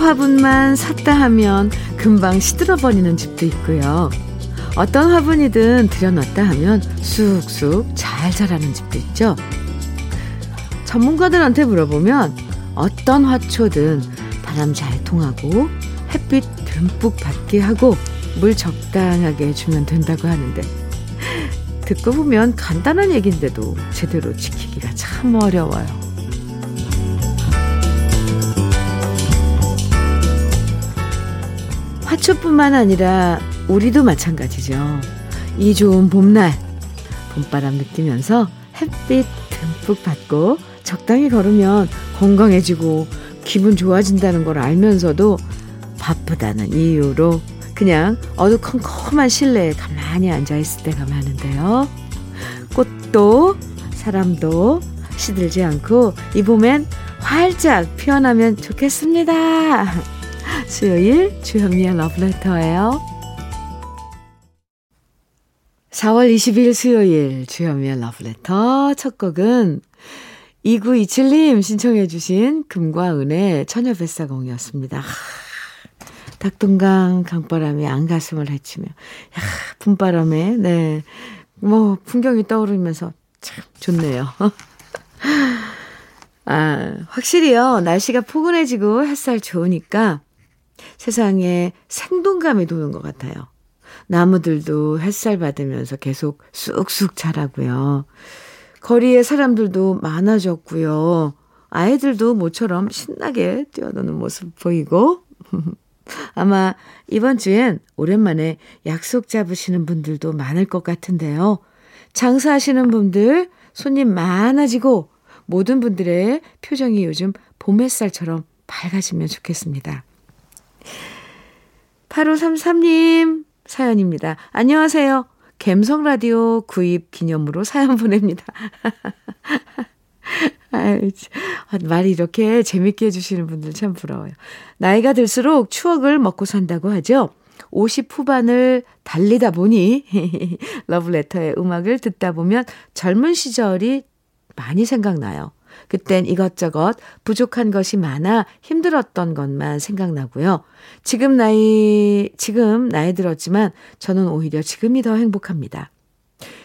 꽃 화분만 샀다 하면 금방 시들어버리는 집도 있고요. 어떤 화분이든 들여놨다 하면 쑥쑥 잘 자라는 집도 있죠. 전문가들한테 물어보면 어떤 화초든 바람 잘 통하고 햇빛 듬뿍 받게 하고 물 적당하게 주면 된다고 하는데 듣고 보면 간단한 얘기인데도 제대로 지키기가 참 어려워요. 화초뿐만 아니라 우리도 마찬가지죠. 이 좋은 봄날 봄바람 느끼면서 햇빛 듬뿍 받고 적당히 걸으면 건강해지고 기분 좋아진다는 걸 알면서도 바쁘다는 이유로 그냥 어두컴컴한 실내에 가만히 앉아있을 때가 많은데요. 꽃도 사람도 시들지 않고 이 봄엔 활짝 피어나면 좋겠습니다. 수요일 주현미의 러브레터예요. 4월 20일 수요일 주현미의 러브레터 첫 곡은 2927님 신청해 주신 금과 은의 처녀뱃사공이었습니다. 닭동강 강바람이 안가슴을 헤치며 야 봄바람에 네 뭐 풍경이 떠오르면서 참 좋네요. 아 확실히요 날씨가 포근해지고 햇살 좋으니까 세상에 생동감이 도는 것 같아요. 나무들도 햇살 받으면서 계속 쑥쑥 자라고요. 거리에 사람들도 많아졌고요. 아이들도 모처럼 신나게 뛰어노는 모습 보이고 아마 이번 주엔 오랜만에 약속 잡으시는 분들도 많을 것 같은데요. 장사하시는 분들 손님 많아지고 모든 분들의 표정이 요즘 봄 햇살처럼 밝아지면 좋겠습니다. 8533님 사연입니다. 안녕하세요. 갬성 라디오 구입 기념으로 사연 보냅니다. 아유, 말이 이렇게 재밌게 해주시는 분들 참 부러워요. 나이가 들수록 추억을 먹고 산다고 하죠. 50 후반을 달리다 보니 러브레터의 음악을 듣다 보면 젊은 시절이 많이 생각나요. 그땐 이것저것 부족한 것이 많아 힘들었던 것만 생각나고요. 지금 나이, 지금 나이 들었지만 저는 오히려 지금이 더 행복합니다.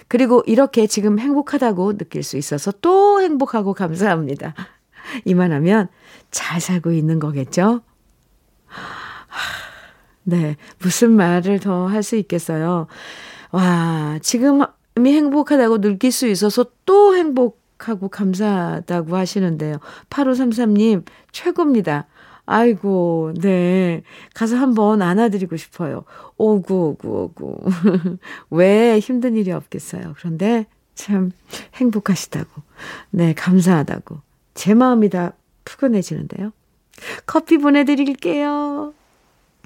그리고 이렇게 지금 행복하다고 느낄 수 있어서 또 행복하고 감사합니다. 이만하면 잘 살고 있는 거겠죠? 네. 무슨 말을 더 할 수 있겠어요? 와, 지금이 행복하다고 느낄 수 있어서 또 행복 하고 감사하다고 하시는데요. 8533님, 최고입니다. 아이고, 네. 가서 한번 안아드리고 싶어요. 오구, 오구, 오구. 왜 힘든 일이 없겠어요. 그런데 참 행복하시다고. 네, 감사하다고. 제 마음이 다 푸근해지는데요. 커피 보내드릴게요.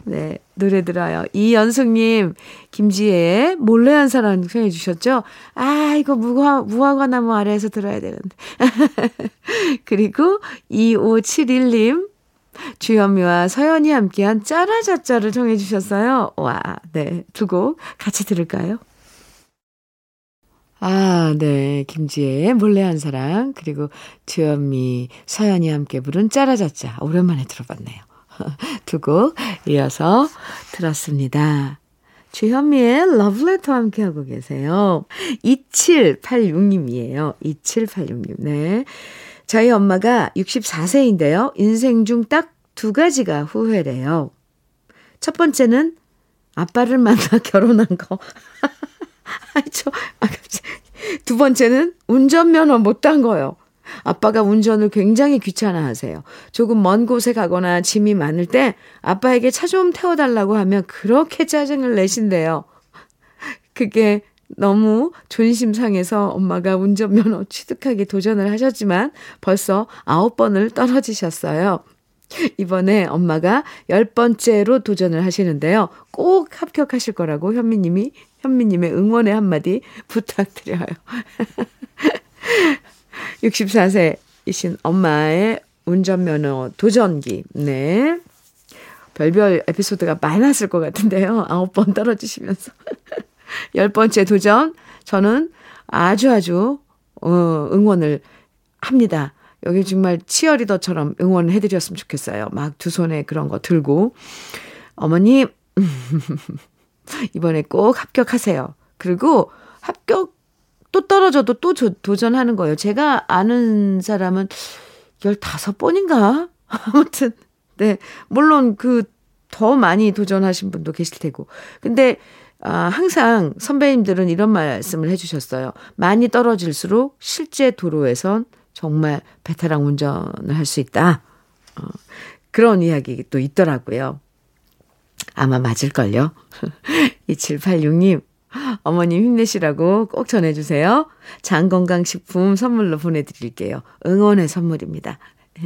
네, 노래 들어요. 이연숙님, 김지혜의 몰래 한 사람 청해 주셨죠? 아, 이거 무화, 무화과 나무 아래에서 들어야 되는데. 그리고 2571님, 주현미와 서연이 함께한 짜라자짜를 청해 주셨어요. 와, 네. 두 곡 같이 들을까요? 아, 네. 김지혜의 몰래 한 사랑, 그리고 주현미, 서연이 함께 부른 짜라자짜. 오랜만에 들어봤네요. 두 곡 이어서 들었습니다. 주현미의 러브레터 함께하고 계세요. 2786님이에요. 2786님. 네. 저희 엄마가 64세인데요. 인생 중 딱 두 가지가 후회래요. 첫 번째는 아빠를 만나 결혼한 거. 아, 저, 아, 두 번째는 운전면허 못 딴 거요. 아빠가 운전을 굉장히 귀찮아 하세요. 조금 먼 곳에 가거나 짐이 많을 때 아빠에게 차 좀 태워달라고 하면 그렇게 짜증을 내신대요. 그게 너무 존심 상해서 엄마가 운전면허 취득하기 도전을 하셨지만 벌써 아홉 번을 떨어지셨어요. 이번에 엄마가 열 번째로 도전을 하시는데요. 꼭 합격하실 거라고 현미님이, 현미님의 응원의 한마디 부탁드려요. 64세이신 엄마의 운전면허 도전기. 네. 별별 에피소드가 많았을 것 같은데요. 아홉 번 떨어지시면서. 열 번째 도전, 저는 아주 아주, 어, 응원을 합니다. 여기 정말 치어리더처럼 응원해드렸으면 좋겠어요. 막 두 손에 그런 거 들고. 어머님, 이번에 꼭 합격하세요. 그리고 합격 또 떨어져도 또 조, 도전하는 거예요. 제가 아는 사람은 15번인가? 아무튼, 네. 물론 그 더 많이 도전하신 분도 계실 테고. 근데, 아, 항상 선배님들은 이런 말씀을 해주셨어요. 많이 떨어질수록 실제 도로에선 정말 베테랑 운전을 할 수 있다. 어, 그런 이야기 또 있더라고요. 아마 맞을걸요. 2786님, 어머님 힘내시라고 꼭 전해주세요. 장건강식품 선물로 보내드릴게요. 응원의 선물입니다.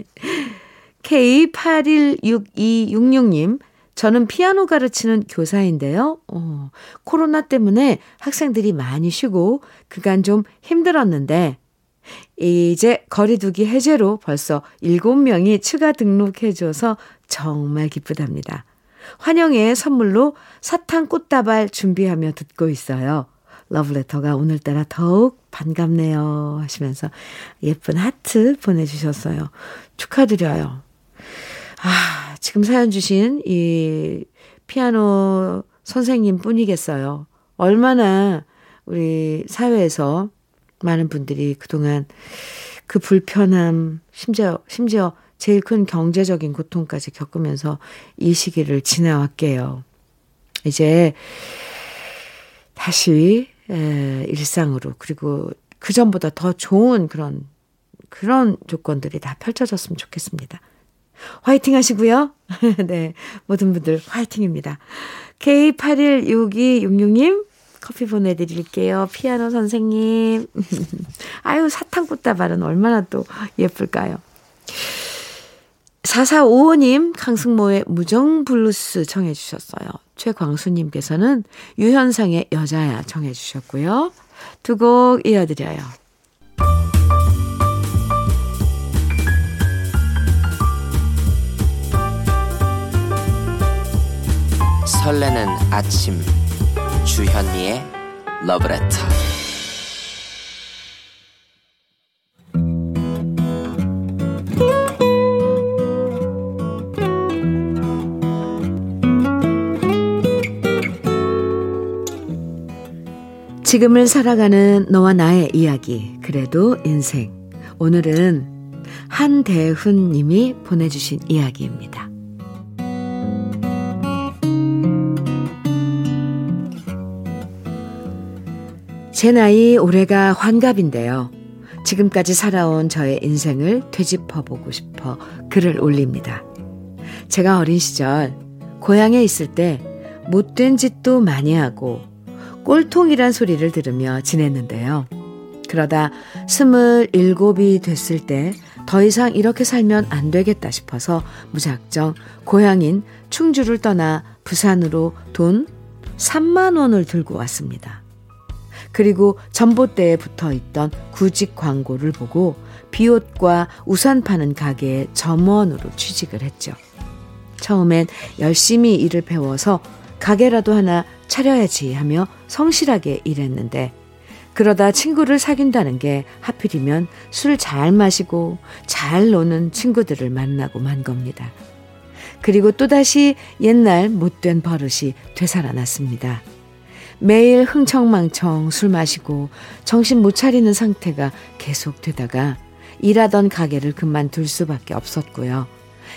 K816266님, 저는 피아노 가르치는 교사인데요. 어, 코로나 때문에 학생들이 많이 쉬고 그간 좀 힘들었는데, 이제 거리두기 해제로 벌써 7명이 추가 등록해줘서 정말 기쁘답니다. 환영의 선물로 사탕 꽃다발 준비하며 듣고 있어요. 러브레터가 오늘따라 더욱 반갑네요. 하시면서 예쁜 하트 보내주셨어요. 축하드려요. 아, 지금 사연 주신 이 피아노 선생님 뿐이겠어요. 얼마나 우리 사회에서 많은 분들이 그동안 그 불편함, 심지어, 심지어 제일 큰 경제적인 고통까지 겪으면서 이 시기를 지나왔게요. 이제 다시 에, 일상으로 그리고 그 전보다 더 좋은 그런 그런 조건들이 다 펼쳐졌으면 좋겠습니다. 화이팅 하시고요. 네. 모든 분들 화이팅입니다. K816266님 커피 보내드릴게요. 피아노 선생님. 아유, 사탕 꽃다발은 얼마나 또 예쁠까요? 4455님, 강승모의 무정블루스 청해 주셨어요. 최광수님께서는 유현상의 여자야 청해 주셨고요. 두 곡 이어드려요. 설레는 아침 주현미의 러브레터 지금을 살아가는 너와 나의 이야기, 그래도 인생. 오늘은 한대훈 님이 보내주신 이야기입니다. 제 나이 올해가 환갑인데요. 지금까지 살아온 저의 인생을 되짚어보고 싶어 글을 올립니다. 제가 어린 시절 고향에 있을 때 못된 짓도 많이 하고 꼴통이란 소리를 들으며 지냈는데요. 그러다 스물일곱이 됐을 때 더 이상 이렇게 살면 안 되겠다 싶어서 무작정 고향인 충주를 떠나 부산으로 돈 3만 원을 들고 왔습니다. 그리고 전봇대에 붙어 있던 구직 광고를 보고 비옷과 우산 파는 가게에 점원으로 취직을 했죠. 처음엔 열심히 일을 배워서 가게라도 하나 차려야지 하며 성실하게 일했는데 그러다 친구를 사귄다는 게 하필이면 술 잘 마시고 잘 노는 친구들을 만나고 만 겁니다. 그리고 또다시 옛날 못된 버릇이 되살아났습니다. 매일 흥청망청 술 마시고 정신 못 차리는 상태가 계속되다가 일하던 가게를 그만둘 수밖에 없었고요.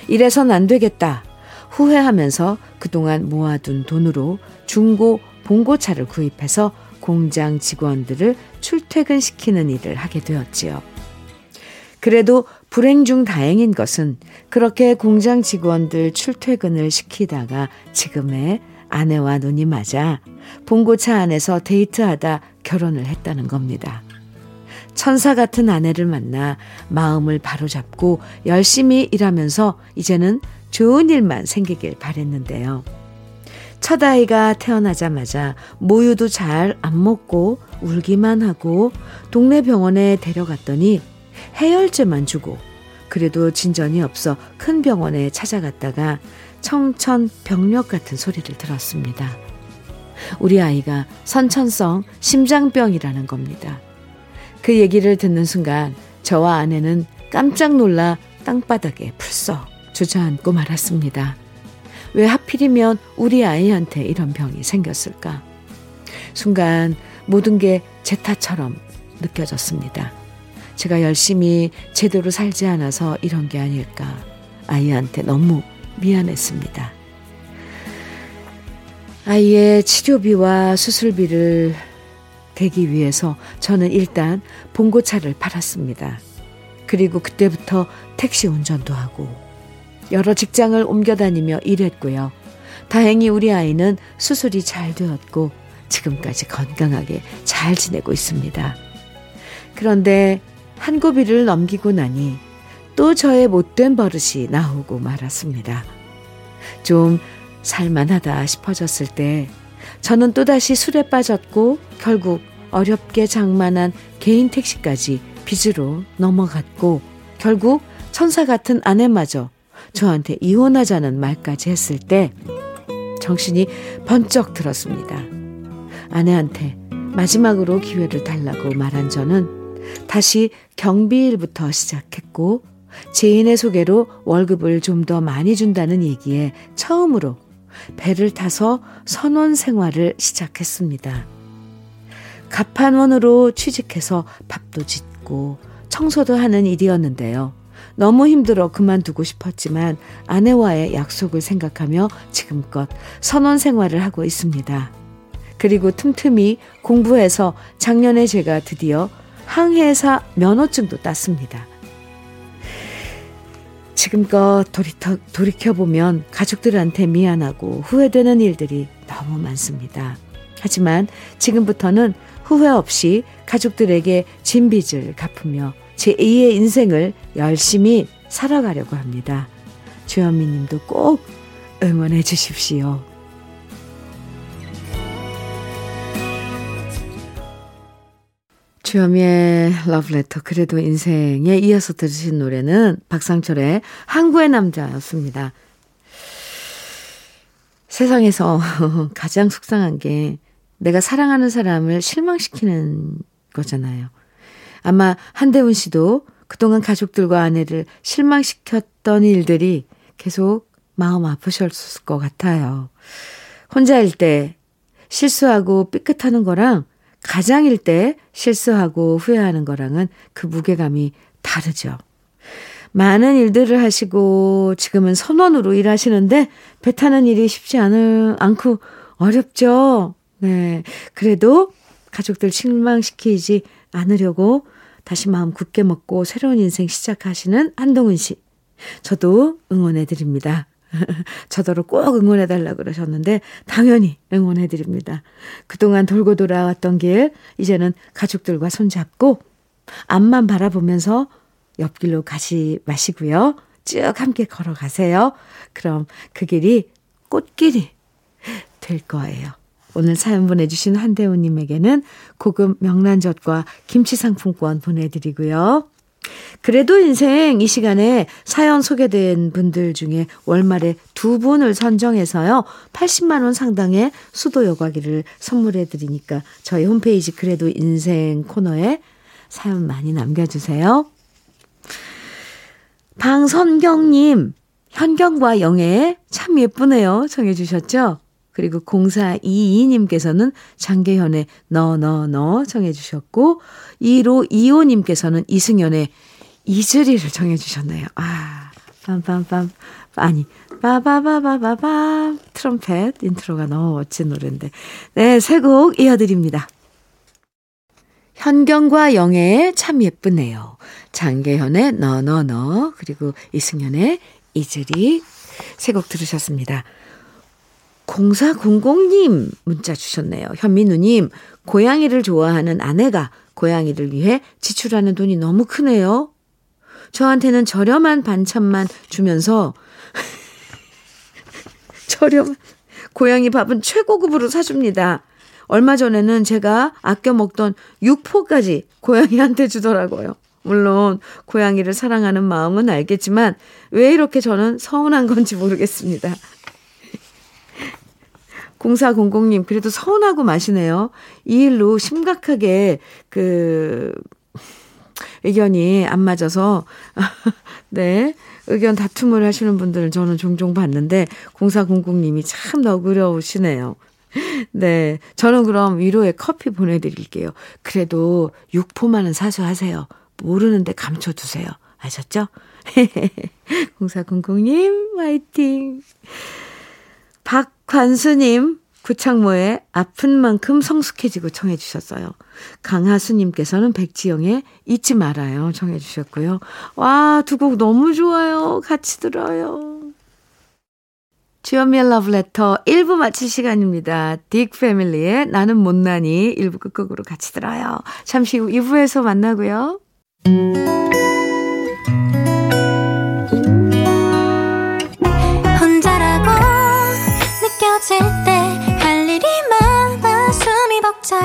이래선 안 되겠다. 후회하면서 그동안 모아둔 돈으로 중고 봉고차를 구입해서 공장 직원들을 출퇴근시키는 일을 하게 되었지요. 그래도 불행 중 다행인 것은 그렇게 공장 직원들 출퇴근을 시키다가 지금의 아내와 눈이 맞아 봉고차 안에서 데이트하다 결혼을 했다는 겁니다. 천사 같은 아내를 만나 마음을 바로잡고 열심히 일하면서 이제는 좋은 일만 생기길 바랬는데요. 첫 아이가 태어나자마자 모유도 잘 안 먹고 울기만 하고 동네 병원에 데려갔더니 해열제만 주고 그래도 진전이 없어 큰 병원에 찾아갔다가 청천벽력 같은 소리를 들었습니다. 우리 아이가 선천성 심장병이라는 겁니다. 그 얘기를 듣는 순간 저와 아내는 깜짝 놀라 땅바닥에 풀썩 주저앉고 말았습니다. 왜 하필이면 우리 아이한테 이런 병이 생겼을까? 순간 모든 게 제 탓처럼 느껴졌습니다. 제가 열심히 제대로 살지 않아서 이런 게 아닐까. 아이한테 너무 미안했습니다. 아이의 치료비와 수술비를 대기 위해서 저는 일단 봉고차를 팔았습니다. 그리고 그때부터 택시 운전도 하고 여러 직장을 옮겨 다니며 일했고요. 다행히 우리 아이는 수술이 잘 되었고 지금까지 건강하게 잘 지내고 있습니다. 그런데 한 고비를 넘기고 나니 또 저의 못된 버릇이 나오고 말았습니다. 좀 살만하다 싶어졌을 때 저는 또다시 술에 빠졌고 결국 어렵게 장만한 개인 택시까지 빚으로 넘어갔고 결국 천사 같은 아내마저 저한테 이혼하자는 말까지 했을 때 정신이 번쩍 들었습니다. 아내한테 마지막으로 기회를 달라고 말한 저는 다시 경비일부터 시작했고 지인의 소개로 월급을 좀 더 많이 준다는 얘기에 처음으로 배를 타서 선원 생활을 시작했습니다. 갑판원으로 취직해서 밥도 짓고 청소도 하는 일이었는데요. 너무 힘들어 그만두고 싶었지만 아내와의 약속을 생각하며 지금껏 선원 생활을 하고 있습니다. 그리고 틈틈이 공부해서 작년에 제가 드디어 항해사 면허증도 땄습니다. 지금껏 돌이켜, 돌이켜보면 가족들한테 미안하고 후회되는 일들이 너무 많습니다. 하지만 지금부터는 후회 없이 가족들에게 진 빚을 갚으며 제2의 인생을 열심히 살아가려고 합니다. 주현미 님도 꼭 응원해 주십시오. 주현미의 러브레터 그래도 인생에 이어서 들으신 노래는 박상철의 항구의 남자였습니다. 세상에서 가장 속상한 게 내가 사랑하는 사람을 실망시키는 거잖아요. 아마 한대훈 씨도 그동안 가족들과 아내를 실망시켰던 일들이 계속 마음 아프셨을 것 같아요. 혼자일 때 실수하고 삐끗하는 거랑 가장일 때 실수하고 후회하는 거랑은 그 무게감이 다르죠. 많은 일들을 하시고 지금은 선원으로 일하시는데 배 타는 일이 쉽지 않을, 않고 어렵죠. 네. 그래도 가족들 실망시키지 않으려고 다시 마음 굳게 먹고 새로운 인생 시작하시는 한동훈 씨. 저도 응원해 드립니다. 저더러 꼭 응원해 달라 그러셨는데 당연히 응원해 드립니다. 그동안 돌고 돌아왔던 길 이제는 가족들과 손잡고 앞만 바라보면서 옆길로 가시 마시고요. 쭉 함께 걸어가세요. 그럼 그 길이 꽃길이 될 거예요. 오늘 사연 보내주신 한대우님에게는 고급 명란젓과 김치 상품권 보내드리고요. 그래도 인생 이 시간에 사연 소개된 분들 중에 월말에 두 분을 선정해서요. 80만 원 상당의 수도 여과기를 선물해 드리니까 저희 홈페이지 그래도 인생 코너에 사연 많이 남겨 주세요. 방선경 님, 현경과 영애 참 예쁘네요. 정해 주셨죠? 그리고 0422님께서는 장계현의 너, 너, 너 정해주셨고, 1525님께서는 이승연의 이슬이를 정해 주셨네요. 아, 빰빰빰. 아니, 빠바바바바밤. 트럼펫 인트로가 너무 멋진 노래인데. 네, 새곡 이어드립니다. 현경과 영애의 참 예쁘네요. 장계현의 너너너 그리고 이승연의 이슬이 새곡 들으셨습니다. 0400님 문자 주셨네요. 현민우님, 고양이를 좋아하는 아내가 고양이를 위해 지출하는 돈이 너무 크네요. 저한테는 저렴한 반찬만 주면서 저렴한 고양이 밥은 최고급으로 사줍니다. 얼마 전에는 제가 아껴 먹던 육포까지 고양이한테 주더라고요. 물론 고양이를 사랑하는 마음은 알겠지만 왜 이렇게 저는 서운한 건지 모르겠습니다. 0400님, 그래도 서운하고 마시네요. 이 일로 심각하게 그, 의견이 안 맞아서, 네, 의견 다툼을 하시는 분들을 저는 종종 봤는데, 0400님이 참 너그러우시네요. 네, 저는 그럼 위로의 커피 보내드릴게요. 그래도 육포만은 사수하세요. 모르는데 감춰두세요. 아셨죠? 0400님, 화이팅! 박관수님, 구창모의 아픈 만큼 성숙해지고 청해 주셨어요. 강하수님께서는 백지영의 잊지 말아요 청해 주셨고요. 와, 두 곡 너무 좋아요. 같이 들어요. 주연미의 러브레터 1부 마칠 시간입니다. 딕 패밀리의 나는 못나니 1부 끝곡으로 같이 들어요. 잠시 후 2부에서 만나고요. 쉬고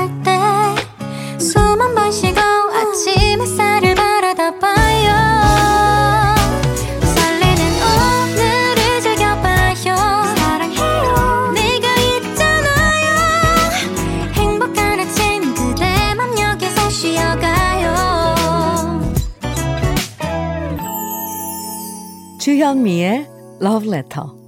행복한 아침 그대 맘 여기서 쉬어가요. 주현미의 Love Letter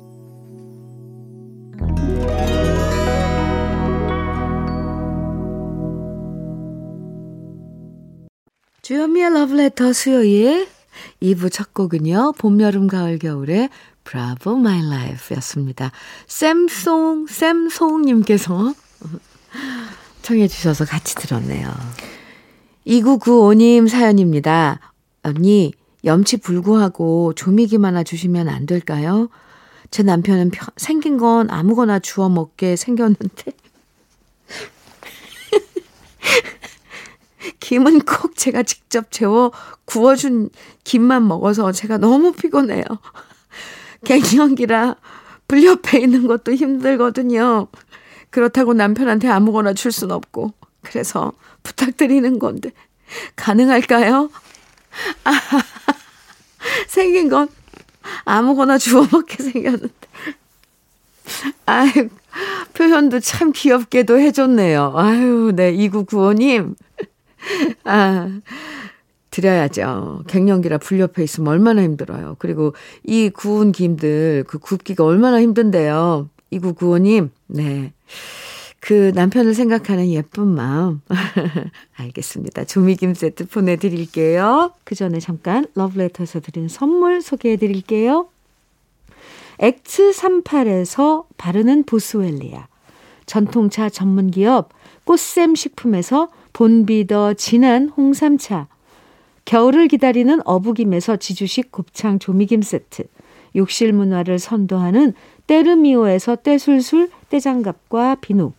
주현미의 러브레터 수요일 2부 첫 곡은요. 봄, 여름, 가을, 겨울의 Bravo My Life 였습니다. 샘송, 샘송님께서 청해 주셔서 같이 들었네요. 2995님 사연입니다. 언니, 염치 불구하고 하나 주시면 안 될까요? 제 남편은 생긴 건 아무거나 주워 먹게 생겼는데 김은 꼭 제가 직접 재워 구워준 김만 먹어서 제가 너무 피곤해요. 갱년기라 불 옆에 있는 것도 힘들거든요. 그렇다고 남편한테 아무거나 줄 순 없고. 그래서 부탁드리는 건데, 가능할까요? 아, 생긴 건 아무거나 주워 먹게 생겼는데. 아유, 표현도 참 귀엽게도 해줬네요. 아유, 네, 2995님. 아, 드려야죠. 갱년기라 불 옆에 있으면 얼마나 힘들어요. 그리고 이 구운 김들, 그 굽기가 얼마나 힘든데요. 2995님, 네. 그 남편을 생각하는 예쁜 마음. 알겠습니다. 조미김 세트 보내드릴게요. 그 전에 잠깐 러브레터에서 드리는 선물 소개해 드릴게요. X38에서 바르는 보스웰리아. 전통차 전문기업 꽃샘 식품에서 본비더 진한 홍삼차, 겨울을 기다리는 어부김에서 지주식 곱창 조미김 세트, 욕실 문화를 선도하는 때르미오에서 때술술 때장갑과 비누,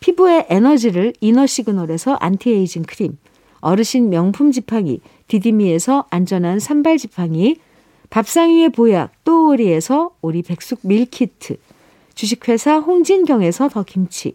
피부의 에너지를 이너 시그널에서 안티에이징 크림, 어르신 명품 지팡이 디디미에서 안전한 산발 지팡이, 밥상 위의 보약 또오리에서 오리 백숙 밀키트, 주식회사 홍진경에서 더 김치,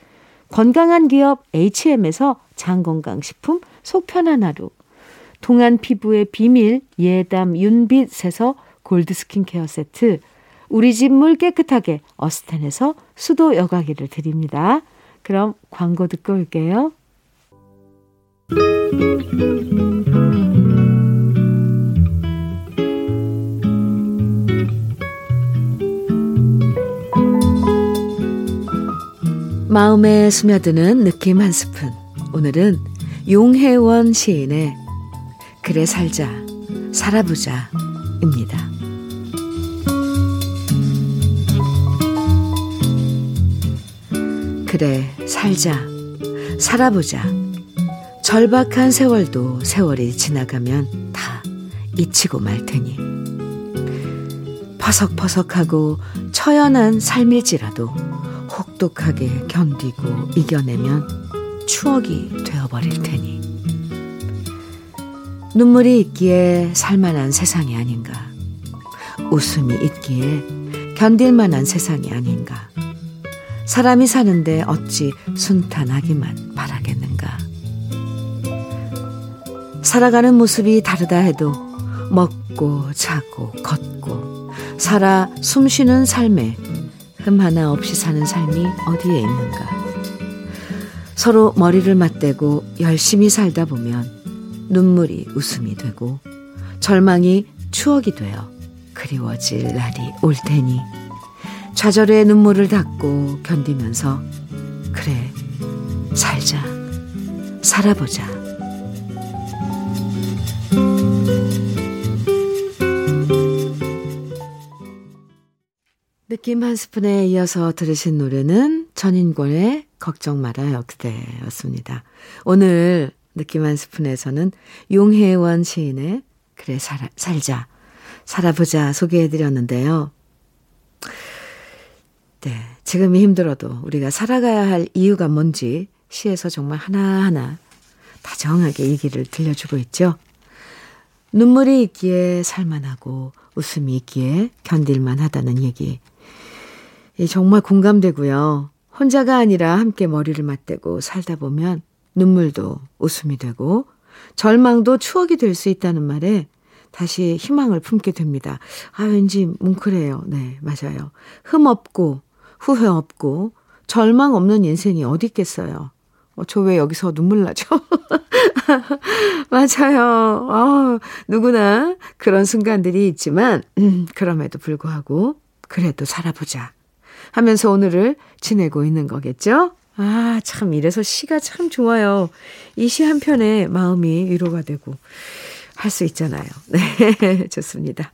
건강한 기업 H&M에서 장건강식품 속편한 하루 동안 피부의 비밀 예담 윤빛에서 골드 스킨케어 세트 우리 집 물 깨끗하게 어스텐에서 수도 여과기를 드립니다. 그럼 광고 듣고 올게요. 마음에 스며드는 느낌 한 스푼. 오늘은 용혜원 시인의 그래 살자, 살아보자 입니다. 그래, 살자, 살아보자. 절박한 세월도 세월이 지나가면 다 잊히고 말 테니. 퍼석퍼석하고 처연한 삶일지라도 혹독하게 견디고 이겨내면 추억이 되어버릴 테니. 눈물이 있기에 살만한 세상이 아닌가. 웃음이 있기에 견딜만한 세상이 아닌가. 사람이 사는데 어찌 순탄하기만 바라겠는가. 살아가는 모습이 다르다 해도 먹고 자고 걷고 살아 숨쉬는 삶에 흠 하나 없이 사는 삶이 어디에 있는가. 서로 머리를 맞대고 열심히 살다 보면 눈물이 웃음이 되고 절망이 추억이 되어 그리워질 날이 올 테니 좌절의 눈물을 닦고 견디면서 그래 살자 살아보자 느낌 한 스푼에 이어서 들으신 노래는 전인권의 걱정 말아요 그대였습니다. 오늘 느낌 한 스푼에서는 용혜원 시인의 그래 살, 살자 살아보자 소개해드렸는데요. 네, 지금이 힘들어도 우리가 살아가야 할 이유가 뭔지 시에서 정말 하나하나 다정하게 얘기를 들려주고 있죠. 눈물이 있기에 살만하고 웃음이 있기에 견딜만 하다는 얘기. 정말 공감되고요. 혼자가 아니라 함께 머리를 맞대고 살다 보면 눈물도 웃음이 되고 절망도 추억이 될 수 있다는 말에 다시 희망을 품게 됩니다. 아, 왠지 뭉클해요. 네, 맞아요. 흠 없고, 후회 없고, 절망 없는 인생이 어디 있겠어요. 어, 저 왜 여기서 눈물 나죠? 맞아요. 어, 누구나 그런 순간들이 있지만, 음, 그럼에도 불구하고, 그래도 살아보자. 하면서 오늘을 지내고 있는 거겠죠? 아, 참, 이래서 시가 참 좋아요. 이 시 한 편에 마음이 위로가 되고 할 수 있잖아요. 네, 좋습니다.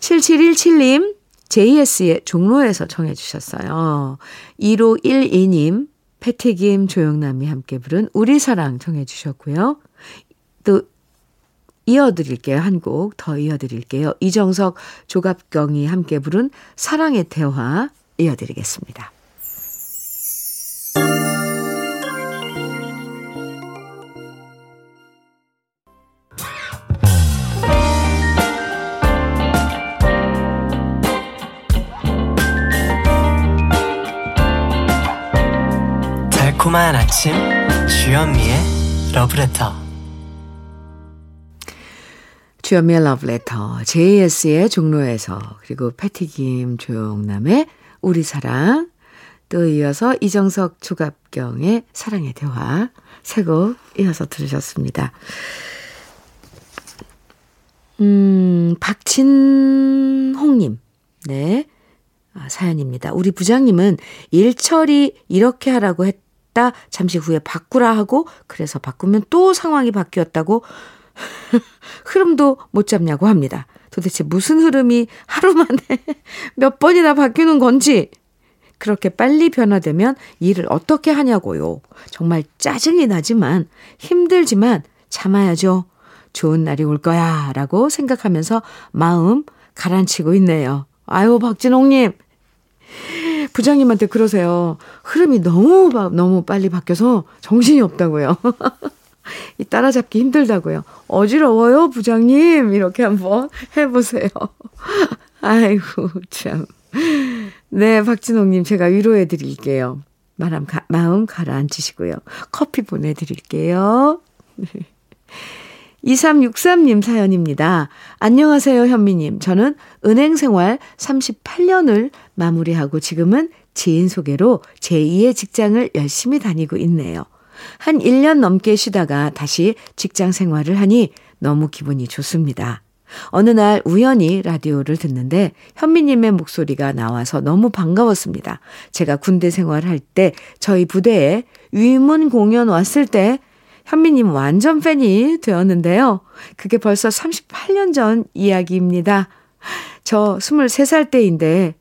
7717님, JS의 종로에서 청해 주셨어요. 1512님, 패티김 조영남이 함께 부른 우리 사랑 청해 주셨고요. 또 이어드릴게요. 한 곡 더 이어드릴게요. 이정석, 조갑경이 함께 부른 사랑의 대화 이어드리겠습니다. 달콤한 아침 주현미의 러브레터 주현미의 러브레터 JS의 종로에서 그리고 패티김 조용남의 우리 사랑 또 이어서 이정석 조갑경의 사랑의 대화 세 곡 이어서 들으셨습니다. 음, 박진홍님. 네. 아, 사연입니다. 우리 부장님은 일처리 이렇게 하라고 했 있다. 잠시 후에 바꾸라 하고 그래서 바꾸면 또 상황이 바뀌었다고 흐름도 못 잡냐고 합니다. 도대체 무슨 흐름이 하루 만에 몇 번이나 바뀌는 건지 그렇게 빨리 변화되면 일을 어떻게 하냐고요. 정말 짜증이 나지만 힘들지만 참아야죠. 좋은 날이 올 거야 라고 생각하면서 마음 가라앉히고 있네요. 아유 박진홍님 부장님한테 그러세요. 흐름이 너무, 너무 빨리 바뀌어서 정신이 없다고요. 이 따라잡기 힘들다고요. 어지러워요, 부장님. 이렇게 한번 해보세요. 아이고, 참. 네, 박진홍님, 제가 위로해 드릴게요. 마음, 가, 마음 가라앉히시고요. 커피 보내드릴게요. 2363님 사연입니다. 안녕하세요, 현미님. 저는 은행 생활 38년을 마무리하고 지금은 지인 소개로 제2의 직장을 열심히 다니고 있네요. 한 1년 넘게 쉬다가 다시 직장 생활을 하니 너무 기분이 좋습니다. 어느 날 우연히 라디오를 듣는데 현미님의 목소리가 나와서 너무 반가웠습니다. 제가 군대 생활할 때 저희 부대에 위문 공연 왔을 때 현미님 완전 팬이 되었는데요. 그게 벌써 38년 전 이야기입니다. 저 23살 때인데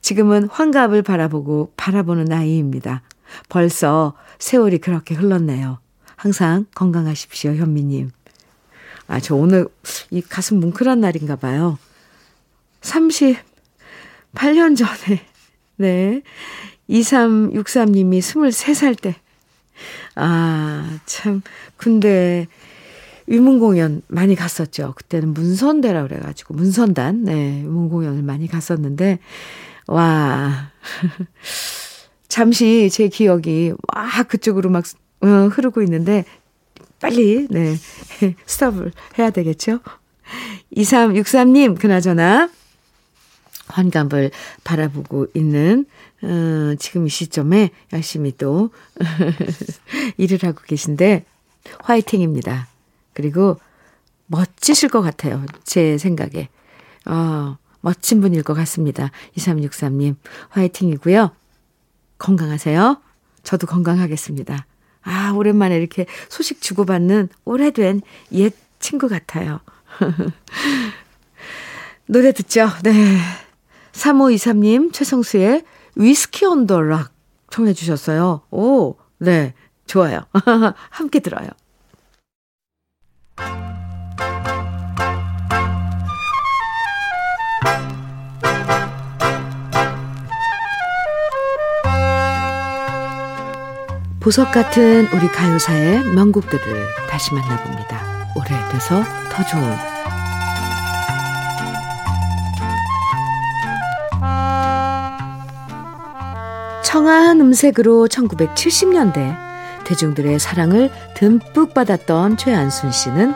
지금은 환갑을 바라보고 바라보는 나이입니다. 벌써 세월이 그렇게 흘렀네요. 항상 건강하십시오, 현미님. 아, 저 오늘 이 가슴 뭉클한 날인가 봐요. 38년 전에, 네. 2363님이 23살 때. 아, 참, 군대 위문 공연 많이 갔었죠. 그때는 문선대라 그래가지고 문선단 네 위문 공연을 많이 갔었는데 와 잠시 제 기억이 와 그쪽으로 막 어, 흐르고 있는데 빨리 네 스톱을 해야 되겠죠. 2363님 그나저나 환갑을 바라보고 있는 어, 지금 이 시점에 열심히 또 일을 하고 계신데 화이팅입니다. 그리고 멋지실 것 같아요. 제 생각에. 어, 멋진 분일 것 같습니다. 2363님 화이팅이고요. 건강하세요. 저도 건강하겠습니다. 아, 오랜만에 이렇게 소식 주고받는 오래된 옛 친구 같아요. 노래 듣죠? 네. 3523님, 최성수의 위스키 언더락 청해 주셨어요. 오, 네. 좋아요. 함께 들어요. 보석 같은 우리 가요사의 명곡들을 다시 만나봅니다. 오래돼서 더 좋은 청아한 음색으로 1970년대 대중들의 사랑을 듬뿍 받았던 최안순 씨는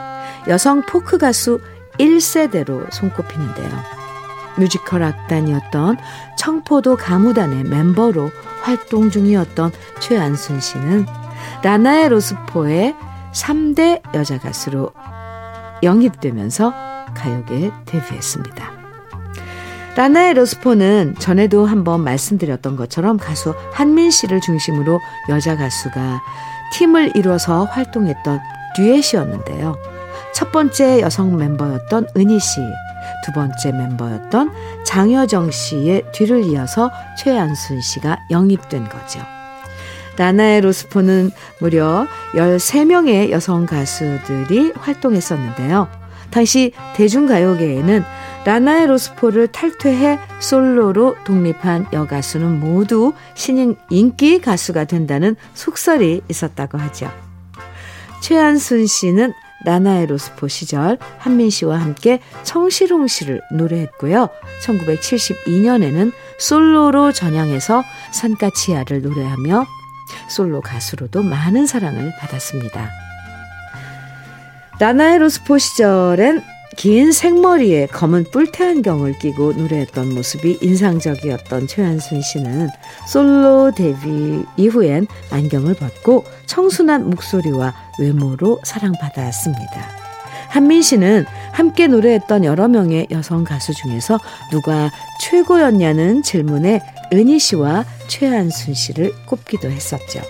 여성 포크 가수 1세대로 손꼽히는데요. 뮤지컬 악단이었던 청포도 가무단의 멤버로 활동 중이었던 최안순 씨는 라나의 로스포의 3대 여자 가수로 영입되면서 가요계에 데뷔했습니다. 라나의 로스포는 전에도 한번 말씀드렸던 것처럼 가수 한민 씨를 중심으로 여자 가수가 팀을 이뤄서 활동했던 듀엣이었는데요. 첫 번째 여성 멤버였던 은희 씨, 두 번째 멤버였던 장여정 씨의 뒤를 이어서 최안순 씨가 영입된 거죠. 라나의 로스포는 무려 13명의 여성 가수들이 활동했었는데요. 당시 대중가요계에는 라나의 로스포를 탈퇴해 솔로로 독립한 여가수는 모두 신인 인기 가수가 된다는 속설이 있었다고 하죠. 최한순 씨는 라나의 로스포 시절 한민 씨와 함께 청실홍 씨를 노래했고요. 1972년에는 솔로로 전향해서 산까치아를 노래하며 솔로 가수로도 많은 사랑을 받았습니다. 라나의 로스포 시절엔 긴 생머리에 검은 뿔테 안경을 끼고 노래했던 모습이 인상적이었던 최한순 씨는 솔로 데뷔 이후엔 안경을 벗고 청순한 목소리와 외모로 사랑받았습니다. 한민 씨는 함께 노래했던 여러 명의 여성 가수 중에서 누가 최고였냐는 질문에 은희 씨와 최한순 씨를 꼽기도 했었죠.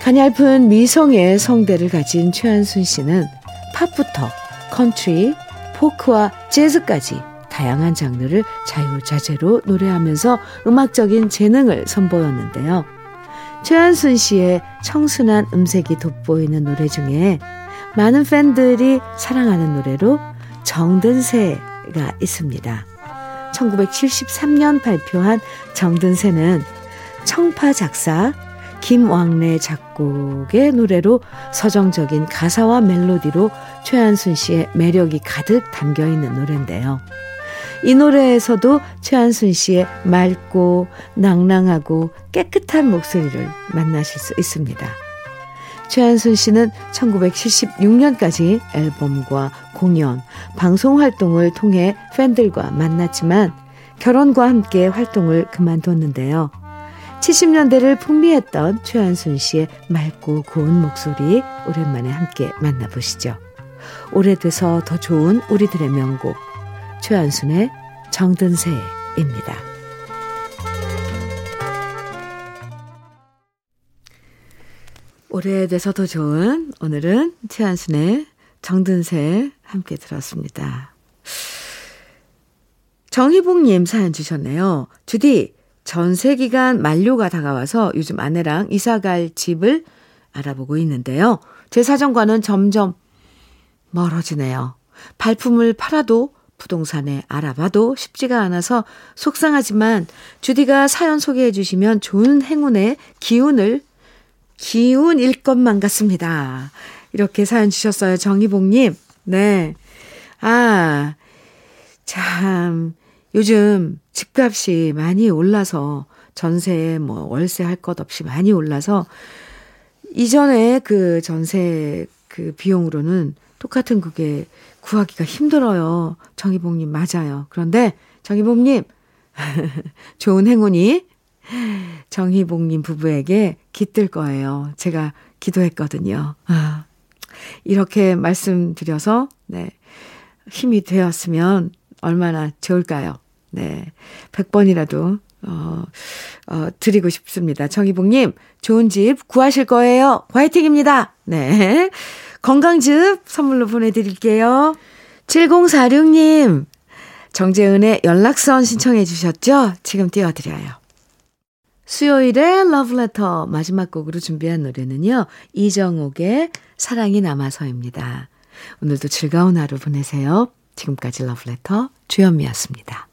가냘픈 미성의 성대를 가진 최한순 씨는 팝부터 컨트리, 포크와 재즈까지 다양한 장르를 자유자재로 노래하면서 음악적인 재능을 선보였는데요. 최한순 씨의 청순한 음색이 돋보이는 노래 중에 많은 팬들이 사랑하는 노래로 정든새가 있습니다. 1973년 발표한 정든새는 청파 작사, 김왕래 작곡의 노래로 서정적인 가사와 멜로디로 최한순 씨의 매력이 가득 담겨 있는 노래인데요. 이 노래에서도 최한순 씨의 맑고 낭랑하고 깨끗한 목소리를 만나실 수 있습니다. 최한순 씨는 1976년까지 앨범과 공연, 방송 활동을 통해 팬들과 만났지만 결혼과 함께 활동을 그만뒀는데요. 70년대를 풍미했던 최한순 씨의 맑고 고운 목소리 오랜만에 함께 만나보시죠. 오래돼서 더 좋은 우리들의 명곡 최한순의 정든새입니다. 오래돼서 더 좋은 오늘은 최한순의 정든새 함께 들었습니다. 정희봉님 사연 주셨네요. 주디 전세 기간 만료가 다가와서 요즘 아내랑 이사 갈 집을 알아보고 있는데요. 제 사정과는 점점 멀어지네요. 발품을 팔아도 부동산에 알아봐도 쉽지가 않아서 속상하지만 주디가 사연 소개해 주시면 좋은 행운의 기운을 기운일 것만 같습니다. 이렇게 사연 주셨어요. 정희봉님. 네. 아, 참, 요즘 집값이 많이 올라서 전세, 뭐, 월세 할 것 없이 많이 올라서 이전에 그 전세 그 비용으로는 똑같은 그게 구하기가 힘들어요. 정희봉님, 맞아요. 그런데 정희봉님, 좋은 행운이 정희봉님 부부에게 깃들 거예요. 제가 기도했거든요. 아, 이렇게 말씀드려서, 네, 힘이 되었으면 얼마나 좋을까요? 네, 100번이라도, 어, 어, 드리고 싶습니다. 정희봉님, 좋은 집 구하실 거예요. 화이팅입니다. 네. 건강즙 선물로 보내드릴게요. 7046님, 정재은의 연락선 신청해 주셨죠? 지금 띄워드려요. 수요일에 러브레터 마지막 곡으로 준비한 노래는요. 이정옥의 사랑이 남아서입니다. 오늘도 즐거운 하루 보내세요. 지금까지 러브레터 주현미였습니다.